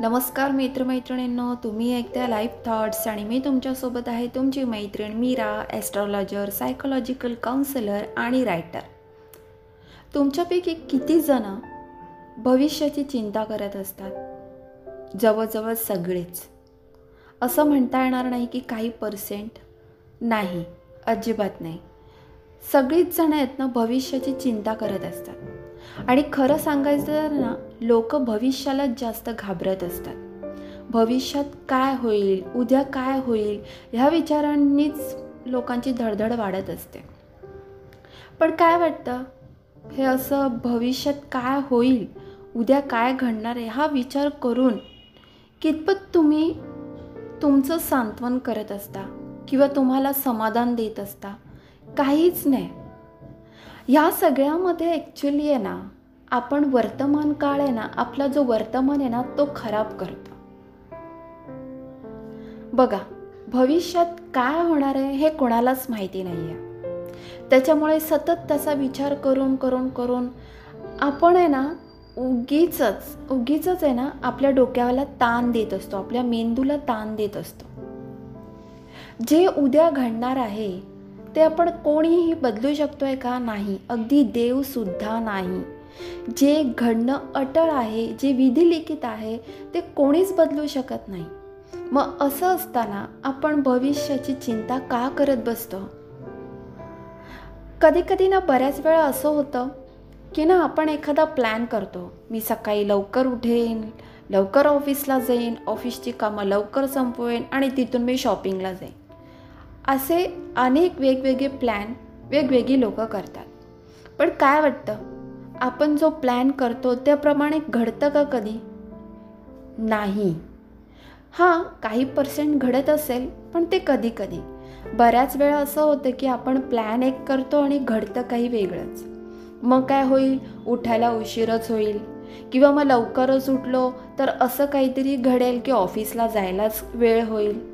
नमस्कार मित्रमैत्रिणींनो तुम्ही ऐकता लाईफ थॉट्स आणि मी तुमच्यासोबत आहे तुमची मैत्रीण मीरा ॲस्ट्रॉलॉजर सायकोलॉजिकल काउन्सिलर आणि रायटर तुमच्यापैकी किती जण भविष्याची चिंता करत असतात? जवळजवळ सगळेच. असं म्हणता येणार नाही की काही पर्सेंट नाही अजिबात नाही. सगळीच जण आहेत ना भविष्याची चिंता करत असतात. आणि खरं सांगायचं तर ना लोक भविष्यालाच जास्त घाबरत असतात. भविष्यात काय होईल उद्या काय होईल ह्या विचारांनीच लोकांची धडधड वाढत असते. पण काय वाटतं? हे असं भविष्यात काय होईल उद्या काय घडणार आहे हा विचार करून कितपत तुम्ही तुमचं सांत्वन करत असता? किंवा तुम्हाला समाधान देत असता? काहीच नाही. ह्या सगळ्यामध्ये ॲक्च्युली आहे ना आपण वर्तमान काळ आहे ना आपला जो वर्तमान आहे ना तो खराब करतो. बघा भविष्यात काय होणार आहे हे कोणालाच माहिती नाही आहे त्याच्यामुळे सतत त्याचा विचार करून करून करून आपण आहे ना उगीच उगीच आहे ना आपल्या डोक्याला ताण देत असतो आपल्या मेंदूला ताण देत असतो. जे उद्या घडणार आहे ते आपण कोणीही बदलू शकतोय का नाही? अगदी देवसुद्धा नाही. जे घडणं अटळ आहे जे विधिलिखित आहे ते कोणीच बदलू शकत नाही. मग असं असताना आपण भविष्याची चिंता का करत बसतो? कधी कधी ना बऱ्याच वेळा असं होतं की ना आपण एखादा प्लॅन करतो. मी सकाळी लवकर उठेन लवकर ऑफिसला जाईन ऑफिसची कामं लवकर संपवेन आणि तिथून मी शॉपिंगला जाईन. असे अनेक वेगवेगळे प्लॅन वेगवेगळी लोक करतात. पण काय वाटतं? आपण जो प्लॅन करतो त्याप्रमाणे घडतं का कधी? नाही. हां काही पर्सेंट घडत असेल पण ते कधी कधी. बऱ्याच वेळा असं होतं की आपण प्लॅन एक करतो आणि घडतं काही वेगळंच. मग काय होईल? उठायला उशीरच होईल. किंवा मग लवकरच उठलो तर असं काहीतरी घडेल की ऑफिसला जायलाच वेळ होईल.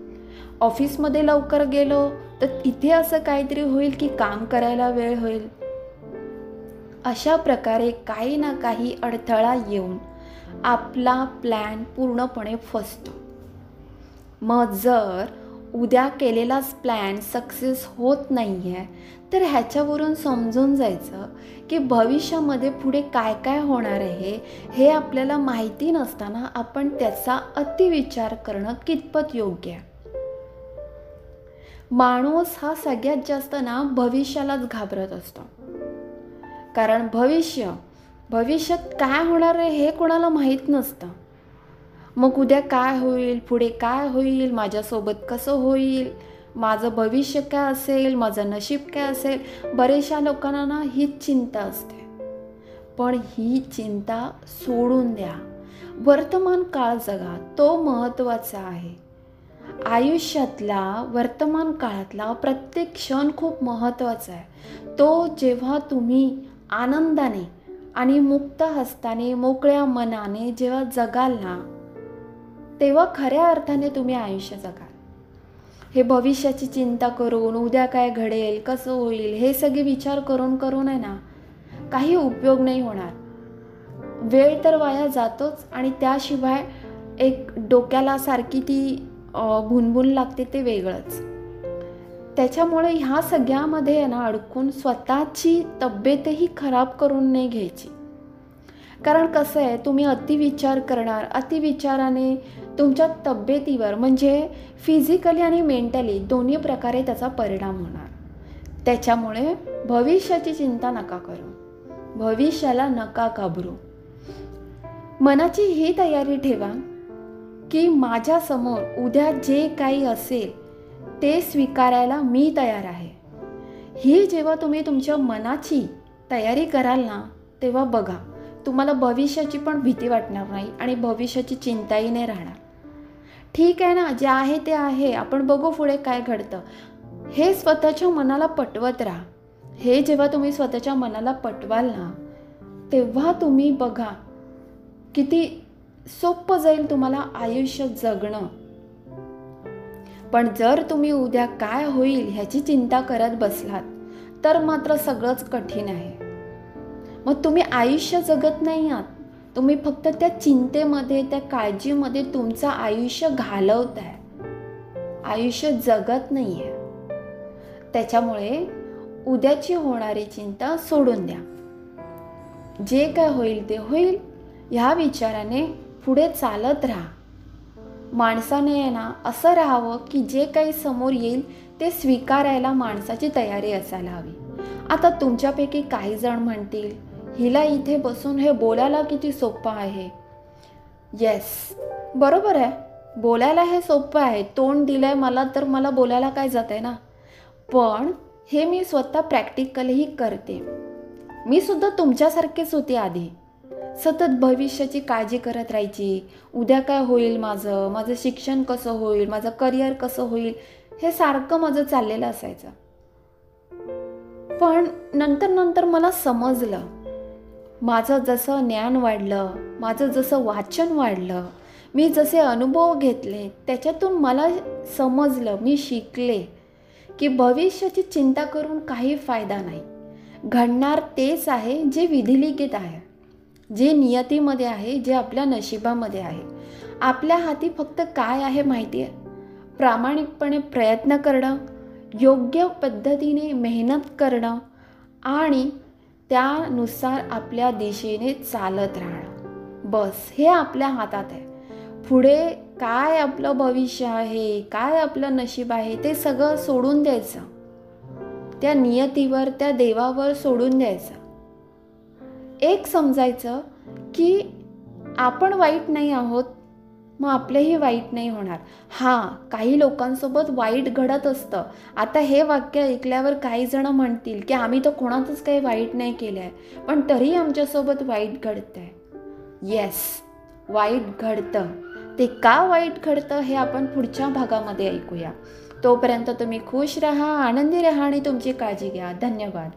ऑफिसमध्ये लवकर गेलो तर इथे असं काहीतरी होईल की काम करायला वेळ होईल. अशा प्रकारे काही ना काही अडथळा येऊन आपला प्लॅन पूर्णपणे फसतो. मग जर उद्या केलेलाच प्लॅन सक्सेस होत नाही आहे तर ह्याच्यावरून समजून जायचं की भविष्यामध्ये पुढे काय काय होणार आहे हे आपल्याला माहिती नसताना आपण त्याचा अतिविचार करणं कितपत योग्य आहे. माणूस हा सगळ्यात जास्त ना भविष्यालाच घाबरत असतो. कारण भविष्य भविष्यात काय होणार आहे हे कोणाला माहीत नसतं. मग उद्या काय होईल पुढे काय होईल माझ्यासोबत कसं होईल माझं भविष्य काय असेल माझं नशीब काय असेल बरेचशा लोकांना ना हीच चिंता असते. पण ही चिंता सोडून द्या. वर्तमान काळ जगा तो महत्त्वाचा आहे. आयुष्यातला वर्तमान काळातला प्रत्येक क्षण खूप महत्त्वाचा आहे. तो जेव्हा तुम्ही आनंदाने आणि मुक्त हस्ताने मोकळ्या मनाने जेव्हा जगाल ना तेव्हा खऱ्या अर्थाने तुम्ही आयुष्य जगाल. हे भविष्याची चिंता करून उद्या काय घडेल कसं होईल हे सगळे विचार करून करून आहे ना काही उपयोग नाही होणार. वेळ तर वाया जातोच आणि त्याशिवाय एक डोक्याला सारखी ती भुनभुन लागते ते वेगळंच. त्याच्यामुळे ह्या सगळ्यामध्ये ना अडकून स्वतःची तब्येतही खराब करून नाही घ्यायची. कारण कसं आहे तुम्ही अतिविचार करणार अतिविचाराने तुमच्या तब्येतीवर म्हणजे फिजिकली आणि मेंटली दोन्ही प्रकारे त्याचा परिणाम होणार. त्याच्यामुळे भविष्याची चिंता नका करू. भविष्याला नका घाबरू. मनाची ही तयारी ठेवा. की माझ्यासमोर उद्या जे काही असेल ते स्वीकारायला मी तयार आहे. ही जेव्हा तुम्ही तुमच्या मनाची तयारी कराल ना तेव्हा बघा तुम्हाला भविष्याची पण भीती वाटणार नाही आणि भविष्याची चिंताही नाही राहणार. ठीक आहे ना जे आहे ते आहे आपण बघू पुढे काय घडतं. हे स्वतःच्या मनाला पटवत राहा. हे जेव्हा तुम्ही स्वतःच्या मनाला पटवाल ना तेव्हा तुम्ही बघा किती सोपं जाईल तुम्हाला आयुष्य जगणं. पण जर तुम्ही उद्या काय होईल ह्याची चिंता करत बसलात तर मात्र सगळंच कठीण आहे. मग तुम्ही आयुष्य जगत नाही आहात. तुम्ही फक्त त्या चिंतेमध्ये त्या काळजीमध्ये तुमचं आयुष्य घालवत आहे आयुष्य जगत नाही आहे त्याच्यामुळे उद्याची होणारी चिंता सोडून द्या. जे काय होईल ते होईल ह्या विचाराने पुढे चालत राहा. माणसाने ना असं राहावं की जे काही समोर येईल ते स्वीकारायला माणसाची तयारी असायला हवी. आता तुमच्यापैकी काही जण म्हणतील हिला इथे बसून हे बोलायला किती सोपं आहे? येस बरोबर आहे. बोलायला हे सोपं आहे. तोंड दिलंय मला तर मला बोलायला काय जात आहे ना? पण हे मी स्वतः प्रॅक्टिकलही करते. मी सुद्धा तुमच्यासारखेच होते आधी. सतत भविष्याची काळजी करत राहायची. उद्या काय होईल माझं? माझं शिक्षण कसं होईल? माझं करिअर कसं होईल? हे सारखं माझं चाललेलं असायचं. पण नंतर नंतर मला समजलं. माझं जसं ज्ञान वाढलं माझं जसं वाचन वाढलं मी जसे अनुभव घेतले त्याच्यातून मला समजलं मी शिकले की भविष्याची चिंता करून काही फायदा नाही. घडणार तेच आहे जे विधिलिखित आहे. जे नियतीमध्ये आहे जे आपल्या नशिबामध्ये आहे. आपल्या हाती फक्त काय आहे माहिती आहे प्रामाणिकपणे प्रयत्न करणं योग्य पद्धतीने मेहनत करणं आणि त्यानुसार आपल्या दिशेने चालत राहणं. बस हे आपल्या हातात आहे. पुढे काय आपलं भविष्य आहे काय आपलं नशीब आहे ते सगळं सोडून द्यायचं. त्या नियतीवर त्या देवावर सोडून द्यायचं. एक समजायचं की आपण वाईट नाही आहोत मग आपलेही वाईट नाही होणार. हां काही लोकांसोबत वाईट घडत असतं. आता हे वाक्य ऐकल्यावर काही जणं म्हणतील की आम्ही तर कोणाचंच काही वाईट नाही केलं आहे पण तरी आमच्यासोबत वाईट घडतं आहे येस वाईट घडतं. ते का वाईट घडतं हे आपण पुढच्या भागामध्ये ऐकूया. तोपर्यंत तुम्ही खुश राहा आनंदी राहा आणि तुमची काळजी घ्या. धन्यवाद.